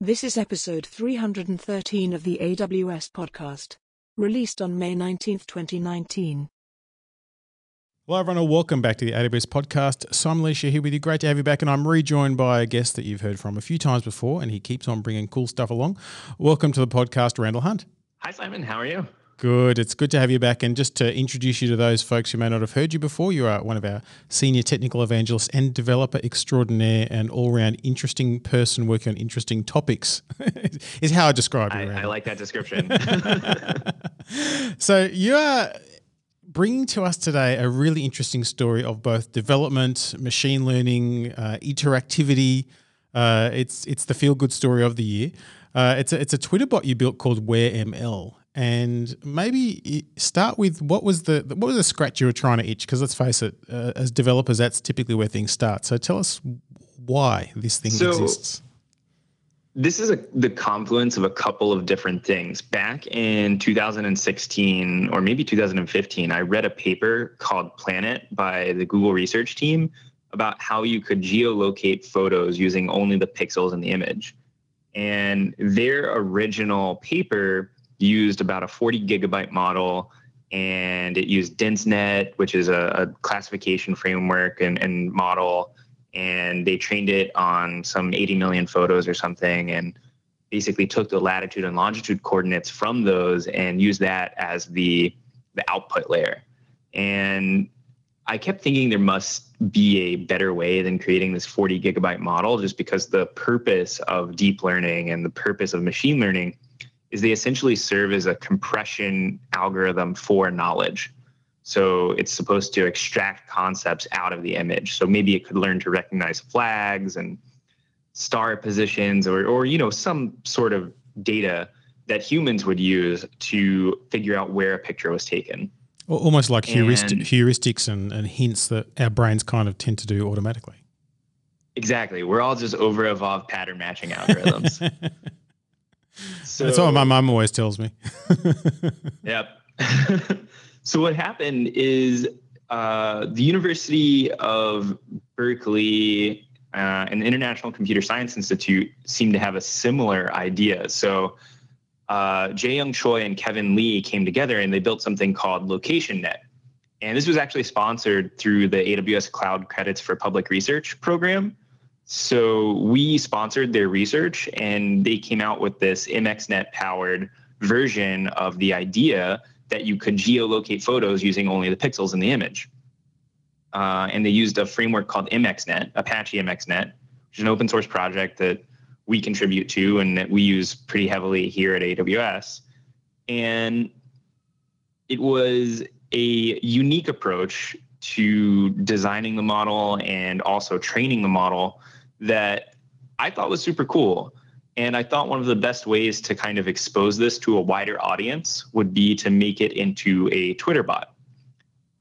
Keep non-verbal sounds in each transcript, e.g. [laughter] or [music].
This is episode 313 of the AWS podcast, released on May 19th, 2019. Hello, everyone, and welcome back to the AWS podcast. Simon Elisha here with you. Great to have you back, and I'm rejoined by a guest that you've heard from a few times before, and he keeps on bringing cool stuff along. Welcome to the podcast, Randall Hunt. Hi, Simon. How are you? Good. It's good to have you back. And just to introduce you to those folks who may not have heard you before, you are one of our senior technical evangelists and developer extraordinaire and all round interesting person working on interesting topics, [laughs] is how I describe you. I, I like that description. [laughs] [laughs] so you are bringing to us today a really interesting story of both development, machine learning, uh, interactivity. Uh, it's it's the feel good story of the year. Uh, it's a, it's a Twitter bot you built called WhereML, and maybe start with what was the what was the scratch you were trying to itch? Because let's face it, uh, as developers, that's typically where things start. So tell us why this thing so, exists. This is a, the confluence of a couple of different things. Back in 2016 or maybe 2015, I read a paper called Planet by the Google research team about how you could geolocate photos using only the pixels in the image. And their original paper used about a 40 gigabyte model and it used DenseNet, which is a, a classification framework and, and model. And they trained it on some 80 million photos or something and basically took the latitude and longitude coordinates from those and used that as the, the output layer. And I kept thinking there must be a better way than creating this 40 gigabyte model just because the purpose of deep learning and the purpose of machine learning is they essentially serve as a compression algorithm for knowledge. So it's supposed to extract concepts out of the image. So maybe it could learn to recognize flags and star positions or, or you know, some sort of data that humans would use to figure out where a picture was taken. Almost like heuristic, and, heuristics and, and hints that our brains kind of tend to do automatically. Exactly. We're all just over evolved pattern matching algorithms. [laughs] So, That's what my mom always tells me. [laughs] yep. [laughs] so what happened is uh, the University of Berkeley uh, and the International Computer Science Institute seemed to have a similar idea. So uh, Jae-Young Choi and Kevin Lee came together and they built something called LocationNet. And this was actually sponsored through the AWS Cloud Credits for Public Research program. So we sponsored their research and they came out with this MXNet powered version of the idea that you could geolocate photos using only the pixels in the image. Uh, and they used a framework called MXNet, Apache MXNet, which is an open source project that we contribute to and that we use pretty heavily here at AWS. And it was a unique approach to designing the model and also training the model that I thought was super cool. And I thought one of the best ways to kind of expose this to a wider audience would be to make it into a Twitter bot.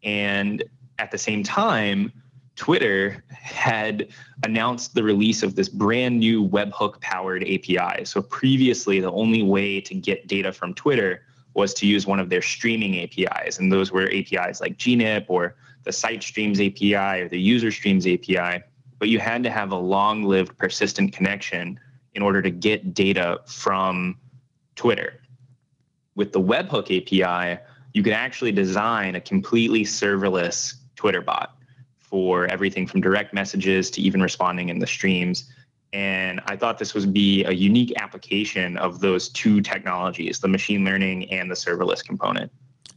And at the same time, Twitter had announced the release of this brand new webhook powered API. So previously, the only way to get data from Twitter was to use one of their streaming APIs. And those were APIs like GNIP or the Site Streams API or the User Streams API but you had to have a long lived persistent connection in order to get data from Twitter. With the webhook API, you could actually design a completely serverless Twitter bot for everything from direct messages to even responding in the streams. And I thought this would be a unique application of those two technologies, the machine learning and the serverless component.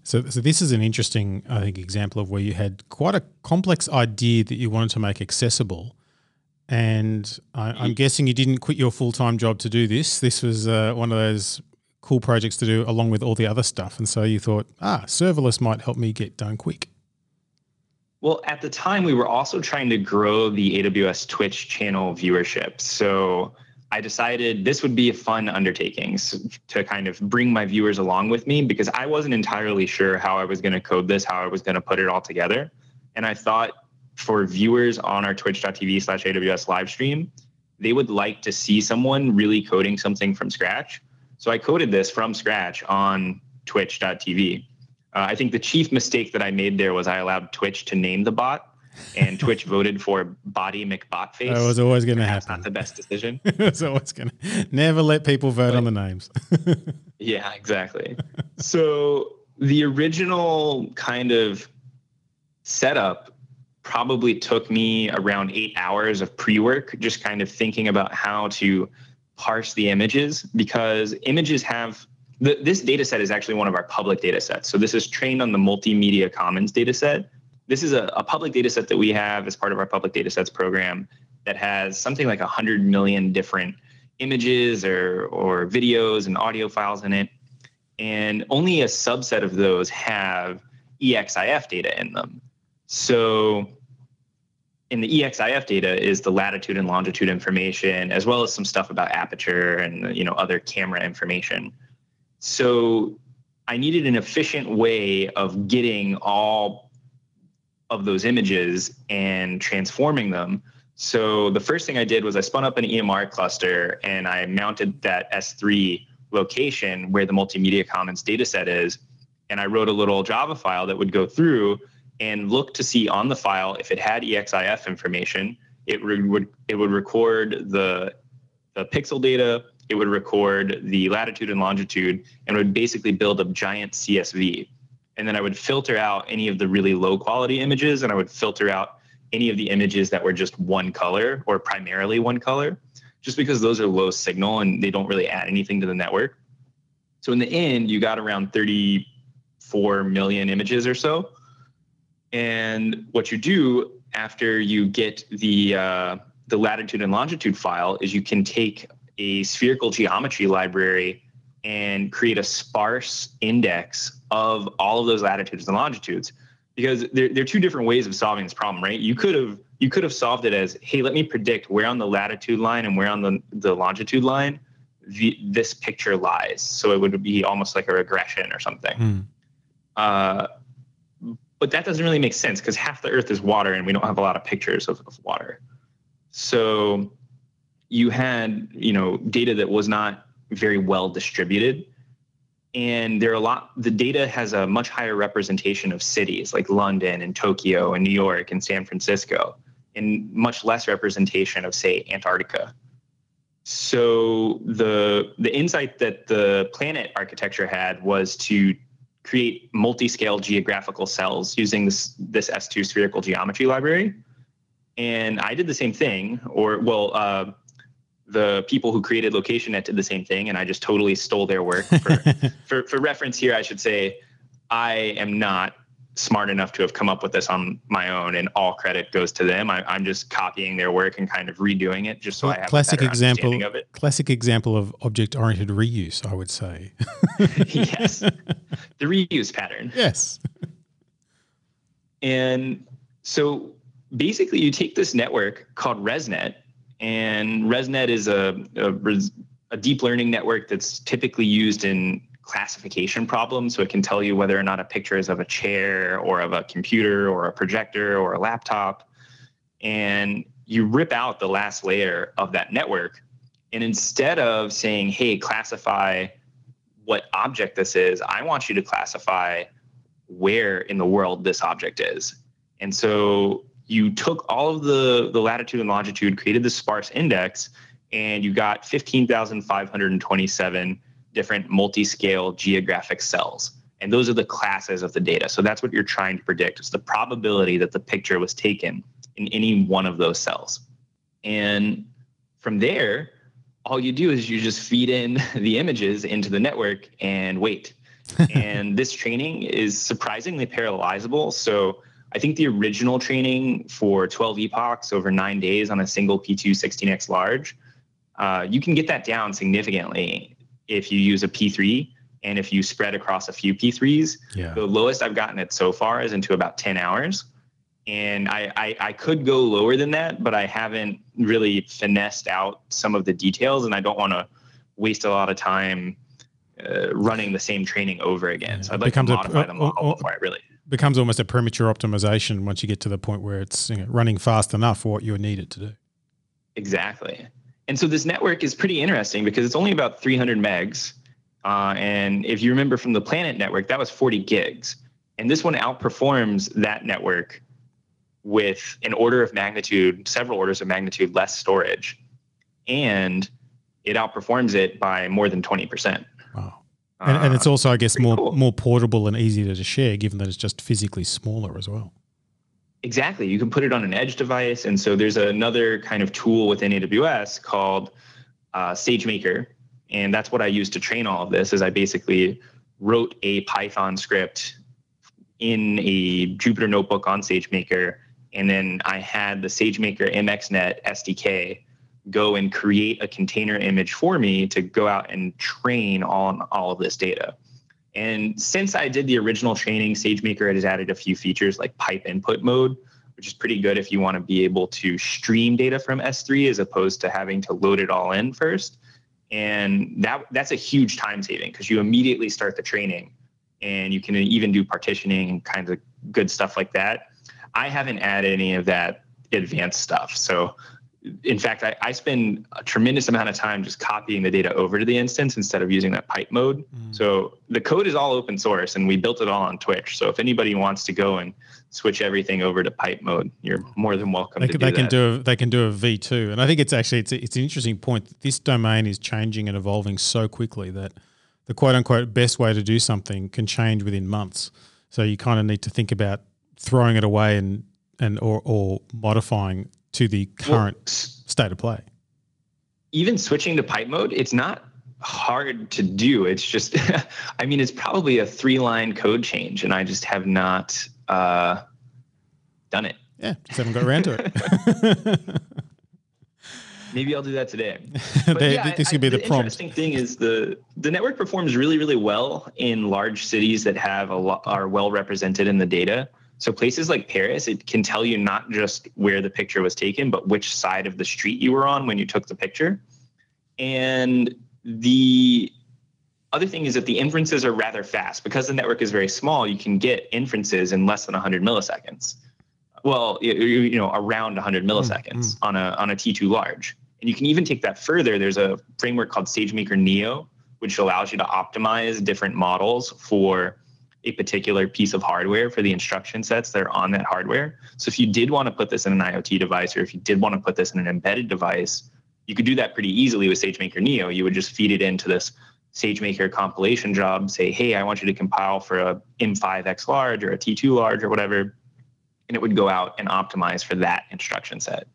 So, so this is an interesting, I think, example of where you had quite a complex idea that you wanted to make accessible, and I, am guessing you didn't quit your full time job to do this. This was uh, one of those cool projects to do along with all the other stuff, and so you thought, ah, serverless might help me get done quick. Well, at the time, we were also trying to grow the AWS Twitch channel viewership. So I decided this would be a fun undertaking to kind of bring my viewers along with me because I wasn't entirely sure how I was going to code this, how I was going to put it all together. And I thought for viewers on our twitch.tv slash AWS live stream, they would like to see someone really coding something from scratch. So I coded this from scratch on twitch.tv. Uh, I think the chief mistake that I made there was I allowed Twitch to name the bot and [laughs] Twitch voted for Body McBotface. That was always going to happen. Not the best decision. [laughs] it was always going to never let people vote on the names. [laughs] yeah, exactly. so the original kind of setup probably took me around eight hours of pre-work, just kind of thinking about how to parse the images because images have the, this data set is actually one of our public data sets. So this is trained on the Multimedia Commons data set. This is a, a public data set that we have as part of our public data sets program that has something like 100 million different images or, or videos and audio files in it. And only a subset of those have EXIF data in them. So in the EXIF data is the latitude and longitude information, as well as some stuff about aperture and you know other camera information. So I needed an efficient way of getting all of those images and transforming them. So the first thing I did was I spun up an EMR cluster and I mounted that S3 location where the multimedia commons dataset is. And I wrote a little Java file that would go through and look to see on the file if it had EXIF information. It would it would record the the pixel data, it would record the latitude and longitude and would basically build a giant CSV. And then I would filter out any of the really low quality images and I would filter out any of the images that were just one color or primarily one color, just because those are low signal and they don't really add anything to the network. So in the end, you got around 34 million images or so. And what you do after you get the uh, the latitude and longitude file is you can take a spherical geometry library and create a sparse index of all of those latitudes and longitudes. Because there, there are two different ways of solving this problem right? You could have you could have solved it as hey let me predict where on the latitude line and where on the, the longitude line the, this picture lies. So it would be almost like a regression or something. Mm. uh, but that doesn't really make sense because half the earth is water and we don't have a lot of pictures of, of water. So you had you know data that was not very well distributed and there are a lot the data has a much higher representation of cities like london and tokyo and new york and san francisco and much less representation of say antarctica. So the the insight that the planet architecture had was to create multi-scale geographical cells using this this s2 spherical geometry library and i did the same thing or well uh, the people who created LocationNet did the same thing, and I just totally stole their work. For, [laughs] for, for reference here, I should say I am not smart enough to have come up with this on my own, and all credit goes to them. I, am just copying their work and kind of redoing it, just so well, I have classic example of it. Classic example of object-oriented reuse, I would say. [laughs] [laughs] yes, the reuse pattern. Yes, and so basically, you take this network called ResNet and ResNet is a, a, a deep learning network that's typically used in classification problems. So it can tell you whether or not a picture is of a chair or of a computer or a projector or a laptop. And you rip out the last layer of that network. And instead of saying, hey, classify what object this is, I want you to classify where in the world this object is. And so you took all of the, the latitude and longitude, created the sparse index, and you got 15,527 different multi-scale geographic cells. And those are the classes of the data. So that's what you're trying to predict. It's the probability that the picture was taken in any one of those cells. And from there, all you do is you just feed in [laughs] the images into the network and wait. [laughs] and this training is surprisingly parallelizable. So I think the original training for 12 epochs over nine days on a single P2 16x large, uh, you can get that down significantly if you use a P3 and if you spread across a few P3s. Yeah. The lowest I've gotten it so far is into about 10 hours. And I, I, I could go lower than that, but I haven't really finessed out some of the details, and I don't want to waste a lot of time uh, running the same training over again. So I'd like to modify a, the model before I really becomes almost a premature optimization once you get to the point where it's you know, running fast enough for what you need it to do. Exactly. And so this network is pretty interesting because it's only about 300 megs. Uh, and if you remember from the Planet network, that was 40 gigs. And this one outperforms that network with an order of magnitude, several orders of magnitude less storage, and it outperforms it by more than 20%. Wow. And, and it's uh, also, I guess, more cool. more portable and easier to share, given that it's just physically smaller as well. Exactly. You can put it on an edge device. And so there's another kind of tool within AWS called uh, SageMaker. And that's what I used to train all of this is I basically wrote a Python script in a Jupyter notebook on SageMaker. And then I had the SageMaker MXNet SDK go and create a container image for me to go out and train on all of this data. And since I did the original training, SageMaker has added a few features like pipe input mode, which is pretty good if you want to be able to stream data from S3 as opposed to having to load it all in first. And that that's a huge time saving because you immediately start the training and you can even do partitioning and kinds of good stuff like that. I haven't added any of that advanced stuff. So in fact, I, I, spend a tremendous amount of time just copying the data over to the instance instead of using that pipe mode. Mm. So the code is all open source and we built it all on Twitch. So if anybody wants to go and switch everything over to pipe mode, you're more than welcome they, to do they that. can do a, they can do a V2. And I think it's actually, it's, a, it's an interesting point. This domain is changing and evolving so quickly that the quote unquote best way to do something can change within months. So you kind of need to think about throwing it away and, and or, or modifying to the current well, state of play. Even switching to pipe mode, it's not hard to do. It's just, [laughs] I mean, it's probably a three line code change, and I just have not uh, done it. Yeah, just haven't got around to it. [laughs] Maybe I'll do that today. [laughs] they, yeah, this could be the, the interesting thing is the the network performs really really well in large cities that have a lot are well represented in the data. So places like Paris, it can tell you not just where the picture was taken, but which side of the street you were on when you took the picture. And the other thing is that the inferences are rather fast because the network is very small. You can get inferences in less than 100 milliseconds. Well, you know, around 100 milliseconds mm-hmm. on a on a T2 large. And you can even take that further. There's a framework called SageMaker Neo, which allows you to optimize different models for a particular piece of hardware for the instruction sets that are on that hardware. So if you did want to put this in an IoT device or if you did want to put this in an embedded device, you could do that pretty easily with SageMaker Neo. You would just feed it into this SageMaker compilation job, say, hey, I want you to compile for a M5X large or a T2 large or whatever. And it would go out and optimize for that instruction set.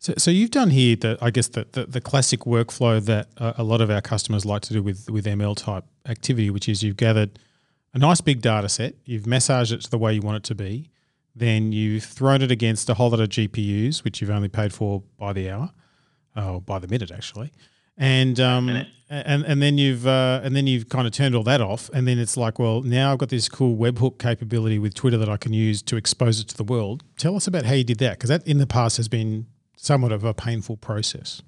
So, so you've done here the, I guess the, the, the classic workflow that uh, a lot of our customers like to do with with ML type activity, which is you've gathered a nice big data set, you've massaged it to the way you want it to be, then you've thrown it against a whole lot of GPUs, which you've only paid for by the hour, or by the minute actually, and um, and and then you've uh, and then you've kind of turned all that off, and then it's like, well, now I've got this cool webhook capability with Twitter that I can use to expose it to the world. Tell us about how you did that, because that in the past has been somewhat of a painful process.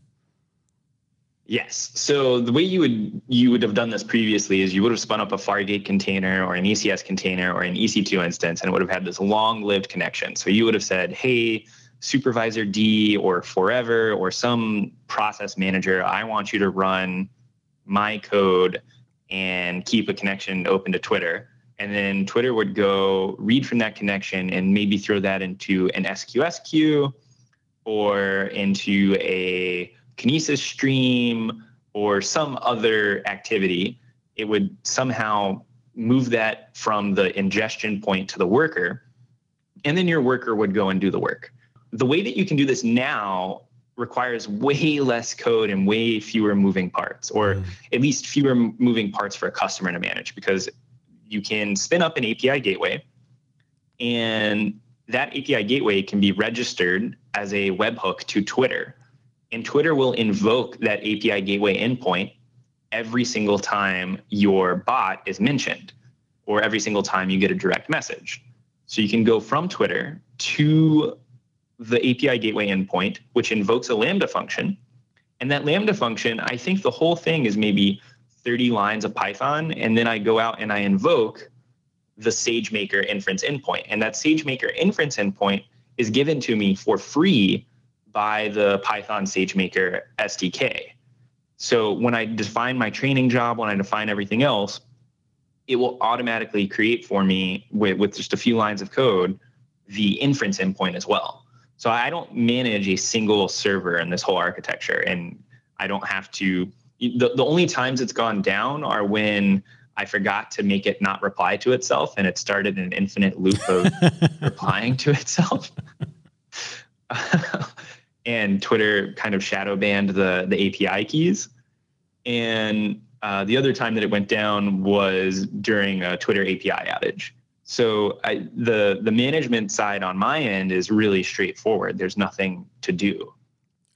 Yes. So the way you would you would have done this previously is you would have spun up a Fargate container or an ECS container or an EC2 instance, and it would have had this long-lived connection. So you would have said, "Hey, supervisord or forever or some process manager, I want you to run my code and keep a connection open to Twitter." And then Twitter would go read from that connection and maybe throw that into an SQS queue or into a Kinesis stream or some other activity, it would somehow move that from the ingestion point to the worker. And then your worker would go and do the work. The way that you can do this now requires way less code and way fewer moving parts, or mm. at least fewer moving parts for a customer to manage because you can spin up an API gateway and that API gateway can be registered as a webhook to Twitter and Twitter will invoke that API gateway endpoint every single time your bot is mentioned or every single time you get a direct message. So you can go from Twitter to the API gateway endpoint, which invokes a Lambda function. And that Lambda function, I think the whole thing is maybe 30 lines of Python. And then I go out and I invoke the SageMaker inference endpoint. And that SageMaker inference endpoint is given to me for free by the Python SageMaker SDK. So when I define my training job, when I define everything else, it will automatically create for me with, with just a few lines of code the inference endpoint as well. So I don't manage a single server in this whole architecture, and I don't have to. The, the only times it's gone down are when I forgot to make it not reply to itself, and it started an infinite loop of [laughs] replying to itself. [laughs] Um, and Twitter kind of shadow banned the the API keys. And uh, the other time that it went down was during a Twitter API outage. So I, the the management side on my end is really straightforward. There's nothing to do.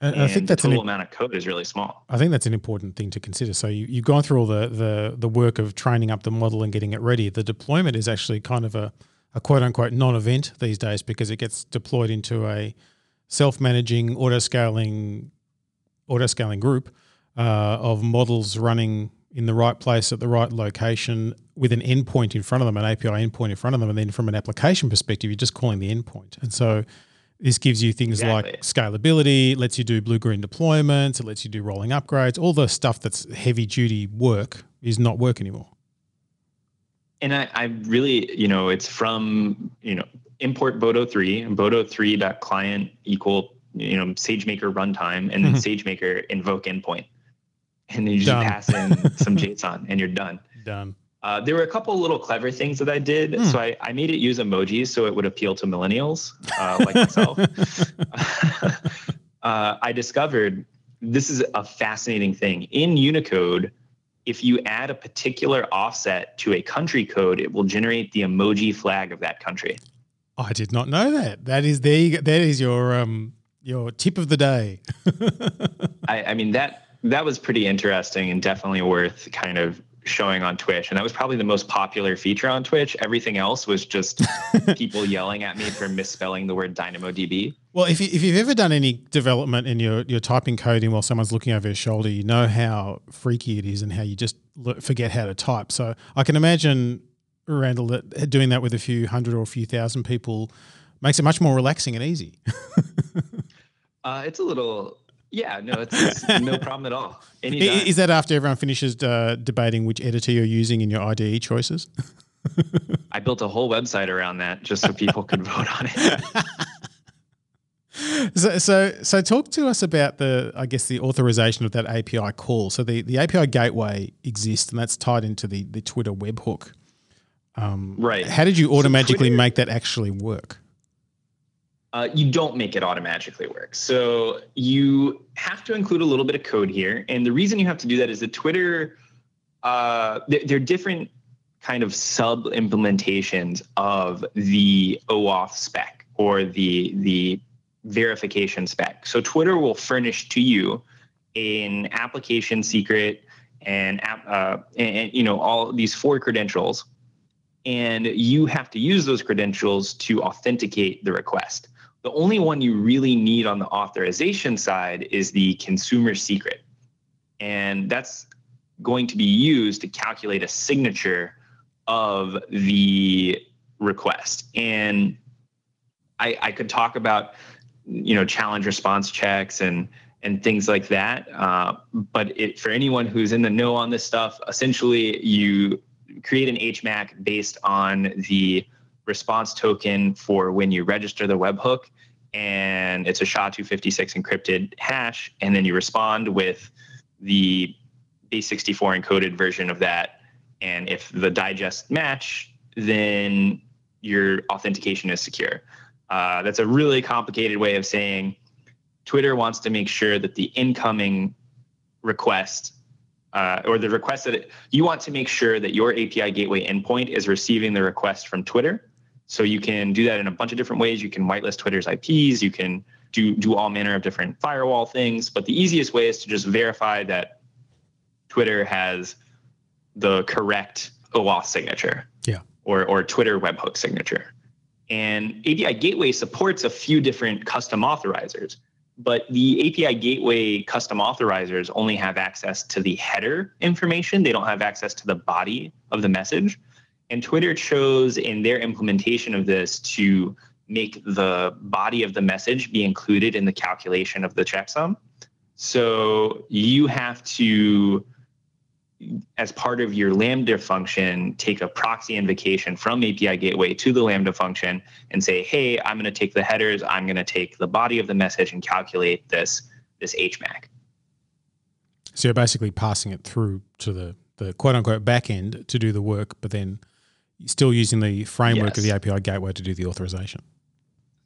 And, I think that's the total an, amount of code is really small. I think that's an important thing to consider. So you, you've gone through all the, the the work of training up the model and getting it ready. The deployment is actually kind of a, a quote unquote non-event these days because it gets deployed into a self-managing auto-scaling auto-scaling group uh, of models running in the right place at the right location with an endpoint in front of them, an API endpoint in front of them, and then from an application perspective, you're just calling the endpoint. And so this gives you things Exactly. like scalability, lets you do blue green deployments, it lets you do rolling upgrades. All the stuff that's heavy duty work is not work anymore. And I, I really, you know, it's from, you know, import Boto 3, Boto 3 dot client equal, you know, SageMaker runtime, and then Mhm. SageMaker invoke endpoint. And then you just Done. pass in [laughs] some JSON and you're done. Done. Uh, there were a couple little clever things that I did. Hmm. So I, I made it use emojis so it would appeal to millennials uh, [laughs] like myself. [laughs] uh, I discovered this is a fascinating thing. In Unicode, if you add a particular offset to a country code, it will generate the emoji flag of that country. I did not know that. That is there. You, go- that is your um your tip of the day. [laughs] I, I mean that that was pretty interesting and definitely worth kind of showing on Twitch. And that was probably the most popular feature on Twitch. Everything else was just [laughs] people yelling at me for misspelling the word DynamoDB. Well, if, you, if you've ever done any development and you're, you're typing code in while someone's looking over your shoulder, you know how freaky it is and how you just forget how to type. So I can imagine, Randall, that doing that with a few hundred or a few thousand people makes it much more relaxing and easy. [laughs] Uh, it's a little, yeah, no, it's, it's no [laughs] problem at all. Anytime. is that after everyone finishes uh, debating which editor you're using in your IDE choices? [laughs] I built a whole website around that just so people could vote on it. So, so, so talk to us about the, I guess, the authorization of that API call. So the, the API gateway exists, and that's tied into the, the Twitter webhook. Um, Right. How did you automatically Twitter- make that actually work? Uh, you don't make it automatically work. So you have to include a little bit of code here. And the reason you have to do that is that Twitter, uh, there, there are different kind of sub implementations of the OAuth spec or the, the verification spec. So Twitter will furnish to you an application secret and, app, uh, and, and you know all these four credentials and you have to use those credentials to authenticate the request. The only one you really need on the authorization side is the consumer secret. And that's going to be used to calculate a signature of the request. And I, I could talk about, you know, challenge response checks and and things like that. Uh, but it, for anyone who's in the know on this stuff, essentially you create an HMAC based on the response token for when you register the webhook, and it's a SHA-256 encrypted hash, and then you respond with the base64 encoded version of that. And if the digest match, then your authentication is secure. Uh, that's a really complicated way of saying Twitter wants to make sure that the incoming request uh, or the request that it, you want to make sure that your API gateway endpoint is receiving the request from Twitter. So you can do that in a bunch of different ways. You can whitelist Twitter's IPs. You can do do all manner of different firewall things. But the easiest way is to just verify that Twitter has the correct OAuth signature. Yeah. Or or Twitter webhook signature. And API Gateway supports a few different custom authorizers but the API gateway custom authorizers only have access to the header information. They don't have access to the body of the message. And Twitter chose in their implementation of this to make the body of the message be included in the calculation of the checksum. So you have to as part of your Lambda function, take a proxy invocation from API gateway to the Lambda function and say, hey, I'm going to take the headers, I'm going to take the body of the message and calculate this, this HMAC. So you're basically passing it through to the, the quote unquote backend to do the work, but then still using the framework yes. of the API gateway to do the authorization.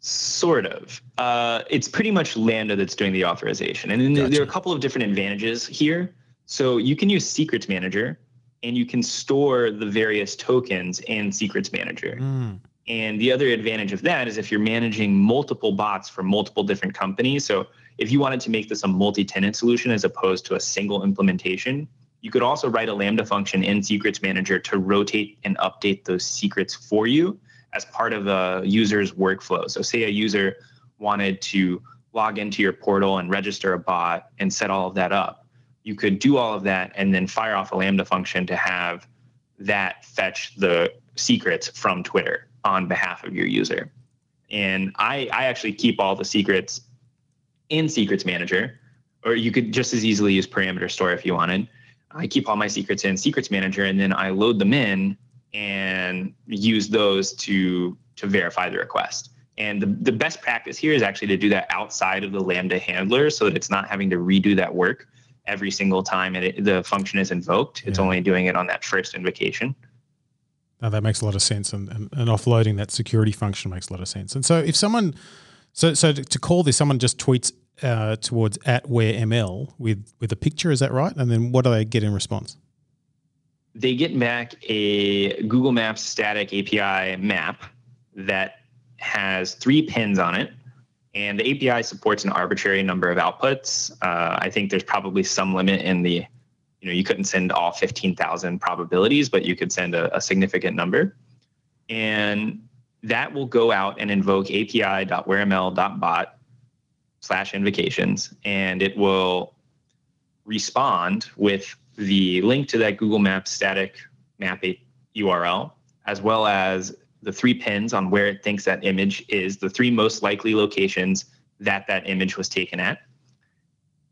Sort of. Uh, it's pretty much Lambda that's doing the authorization. And then gotcha. there are a couple of different advantages here. So you can use Secrets Manager and you can store the various tokens in Secrets Manager. Mm. And the other advantage of that is if you're managing multiple bots for multiple different companies. So if you wanted to make this a multi-tenant solution as opposed to a single implementation, you could also write a Lambda function in Secrets Manager to rotate and update those secrets for you as part of a user's workflow. So say a user wanted to log into your portal and register a bot and set all of that up you could do all of that and then fire off a Lambda function to have that fetch the secrets from Twitter on behalf of your user. And I, I actually keep all the secrets in Secrets Manager, or you could just as easily use Parameter Store if you wanted. I keep all my secrets in Secrets Manager, and then I load them in and use those to to verify the request. And the, the best practice here is actually to do that outside of the Lambda handler so that it's not having to redo that work every single time it, the function is invoked. It's yeah. only doing it on that first invocation. Now that makes a lot of sense, and, and, and, offloading that security function makes a lot of sense. And so, if someone, so so to call this, someone just tweets uh, towards at where ml with with a picture, is that right? And then what do they get in response? They get back a Google Maps static API map that has three pins on it and the API supports an arbitrary number of outputs. Uh, I think there's probably some limit in the, you know, you couldn't send all 15,000 probabilities, but you could send a, a significant number. And that will go out and invoke api.whereml.bot slash invocations, and it will respond with the link to that Google Maps static map URL, as well as the three pins on where it thinks that image is, the three most likely locations that that image was taken at,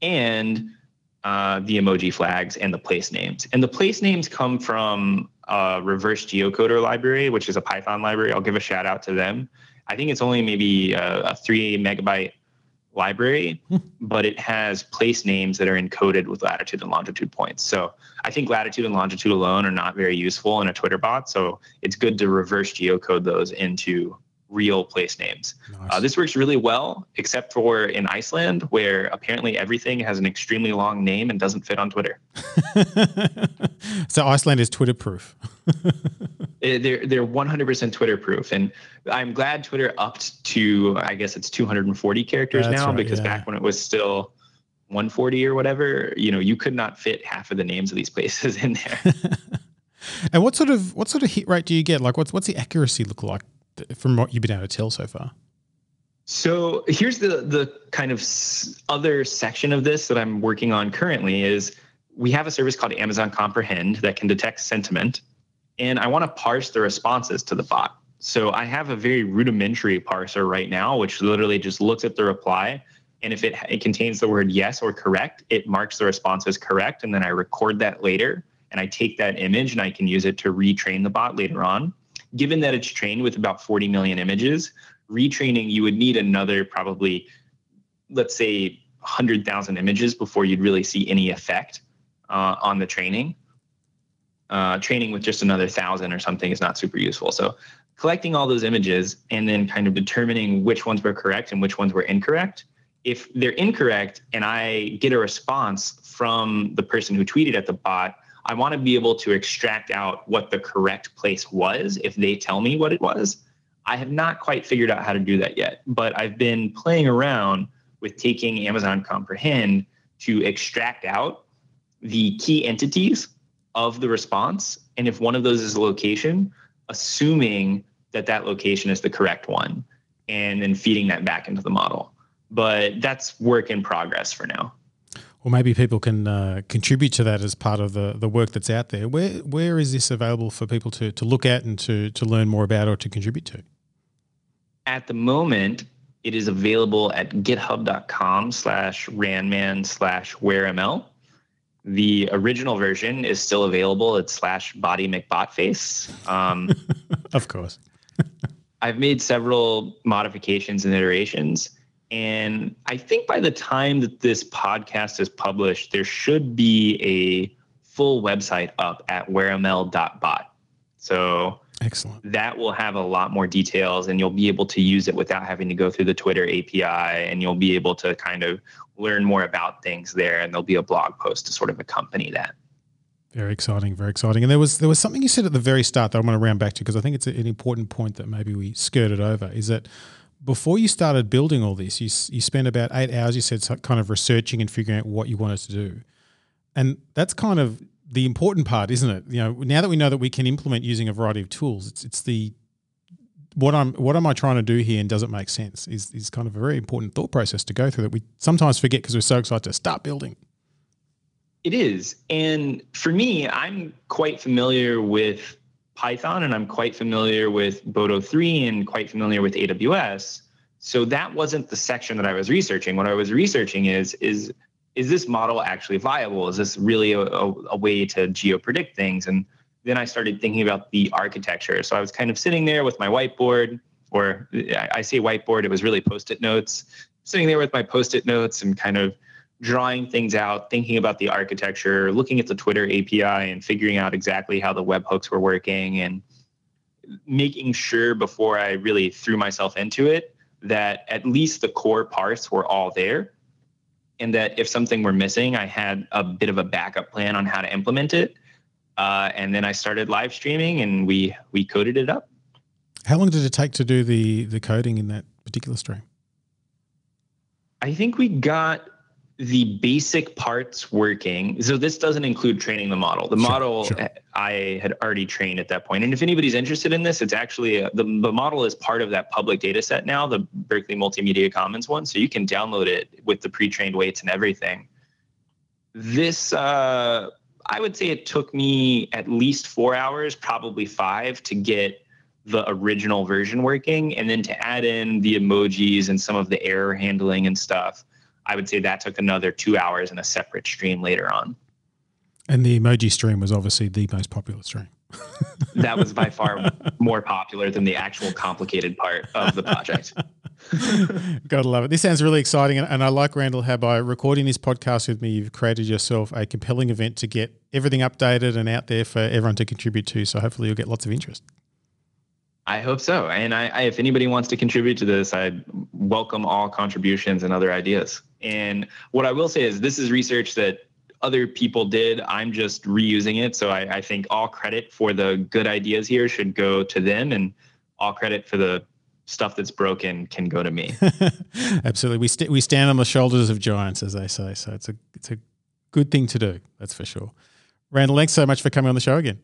and uh, the emoji flags and the place names. And the place names come from a reverse geocoder library, which is a Python library. I'll give a shout out to them. I think it's only maybe a, a three megabyte library, hmm. but it has place names that are encoded with latitude and longitude points. So I think latitude and longitude alone are not very useful in a Twitter bot. So it's good to reverse geocode those into real place names. Nice. Uh, this works really well, except for in Iceland, where apparently everything has an extremely long name and doesn't fit on Twitter. [laughs] so Iceland is Twitter proof. [laughs] They're they're 100% Twitter proof, and I'm glad Twitter upped to I guess it's 240 characters That's now right, because yeah. back when it was still 140 or whatever, you know, you could not fit half of the names of these [laughs] places in there. and what sort of what sort of hit rate do you get? Like, what's what's the accuracy look like from what you've been able to tell so far? So here's the the kind of other section of this that I'm working on currently is we have a service called Amazon Comprehend that can detect sentiment and I want to parse the responses to the bot. So I have a very rudimentary parser right now, which literally just looks at the reply. And if it, it contains the word yes or correct, it marks the response as correct. And then I record that later and I take that image and I can use it to retrain the bot later on. Given that it's trained with about 40 million images, retraining, you would need another probably, let's say, 100,000 images before you'd really see any effect uh, on the training uh, training with just another thousand or something is not super useful. So collecting all those images and then kind of determining which ones were correct and which ones were incorrect. If they're incorrect and I get a response from the person who tweeted at the bot, I want to be able to extract out what the correct place was if they tell me what it was. I have not quite figured out how to do that yet, but I've been playing around with taking Amazon Comprehend to extract out the key entities of the response. And if one of those is a location, assuming that that location is the correct one and then feeding that back into the model. But that's work in progress for now. Well, maybe people can uh, contribute to that as part of the, the work that's out there. Where where is this available for people to, to look at and to, to learn more about or to contribute to? At the moment, it is available at github.com slash ranman slash whereml The original version is still available. It's slash body McBotface. Um, [laughs] of course. [laughs] I've made several modifications and iterations. And I think by the time that this podcast is published, there should be a full website up at whereml.bot. So excellent. That will have a lot more details and you'll be able to use it without having to go through the Twitter API and you'll be able to kind of learn more about things there and there'll be a blog post to sort of accompany that. Very exciting, very exciting. And there was there was something you said at the very start that I want to round back to because I think it's an important point that maybe we skirted over is that before you started building all this, you you spent about eight hours. You said kind of researching and figuring out what you wanted to do, and that's kind of the important part, isn't it? You know, now that we know that we can implement using a variety of tools, it's it's the what I'm what am I trying to do here and does it make sense is is kind of a very important thought process to go through that we sometimes forget because we're so excited to start building. It is. And for me, I'm quite familiar with Python and I'm quite familiar with Boto 3 and quite familiar with AWS. So that wasn't the section that I was researching. What I was researching is is is this model actually viable? Is this really a, a, a way to geo predict things? And then I started thinking about the architecture. So I was kind of sitting there with my whiteboard, or I say whiteboard, it was really post it notes, sitting there with my post it notes and kind of drawing things out, thinking about the architecture, looking at the Twitter API and figuring out exactly how the webhooks were working and making sure before I really threw myself into it that at least the core parts were all there and that if something were missing, I had a bit of a backup plan on how to implement it. Uh, and then I started live streaming, and we we coded it up. How long did it take to do the the coding in that particular stream? I think we got the basic parts working. So this doesn't include training the model. The sure, model sure. I had already trained at that point. And if anybody's interested in this, it's actually a, the the model is part of that public data set now, the Berkeley Multimedia Commons one. So you can download it with the pre-trained weights and everything. This uh, I would say it took me at least four hours, probably five, to get the original version working, and then to add in the emojis and some of the error handling and stuff I would say that took another two hours in a separate stream later on. And the emoji stream was obviously the most popular stream. [laughs] that was by far [laughs] more popular than the actual complicated part of the project. [laughs] Gotta love it. This sounds really exciting. And, and, I like, Randall, how by recording this podcast with me, you've created yourself a compelling event to get everything updated and out there for everyone to contribute to. So hopefully you'll get lots of interest. I hope so. And I, I, if anybody wants to contribute to this, I'd welcome all contributions and other ideas. And what I will say is this is research that other people did. I'm just reusing it. So I, I think all credit for the good ideas here should go to them and all credit for the stuff that's broken can go to me. [laughs] Absolutely. We, st- we stand on the shoulders of giants, as they say. So it's a, it's a good thing to do. That's for sure. Randall, thanks so much for coming on the show again.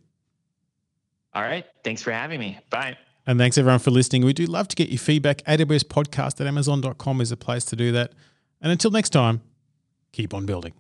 All right. Thanks for having me. Bye. And thanks everyone for listening. We do love to get your feedback. AWS podcast at amazon.com is a place to do that. And until next time, keep on building.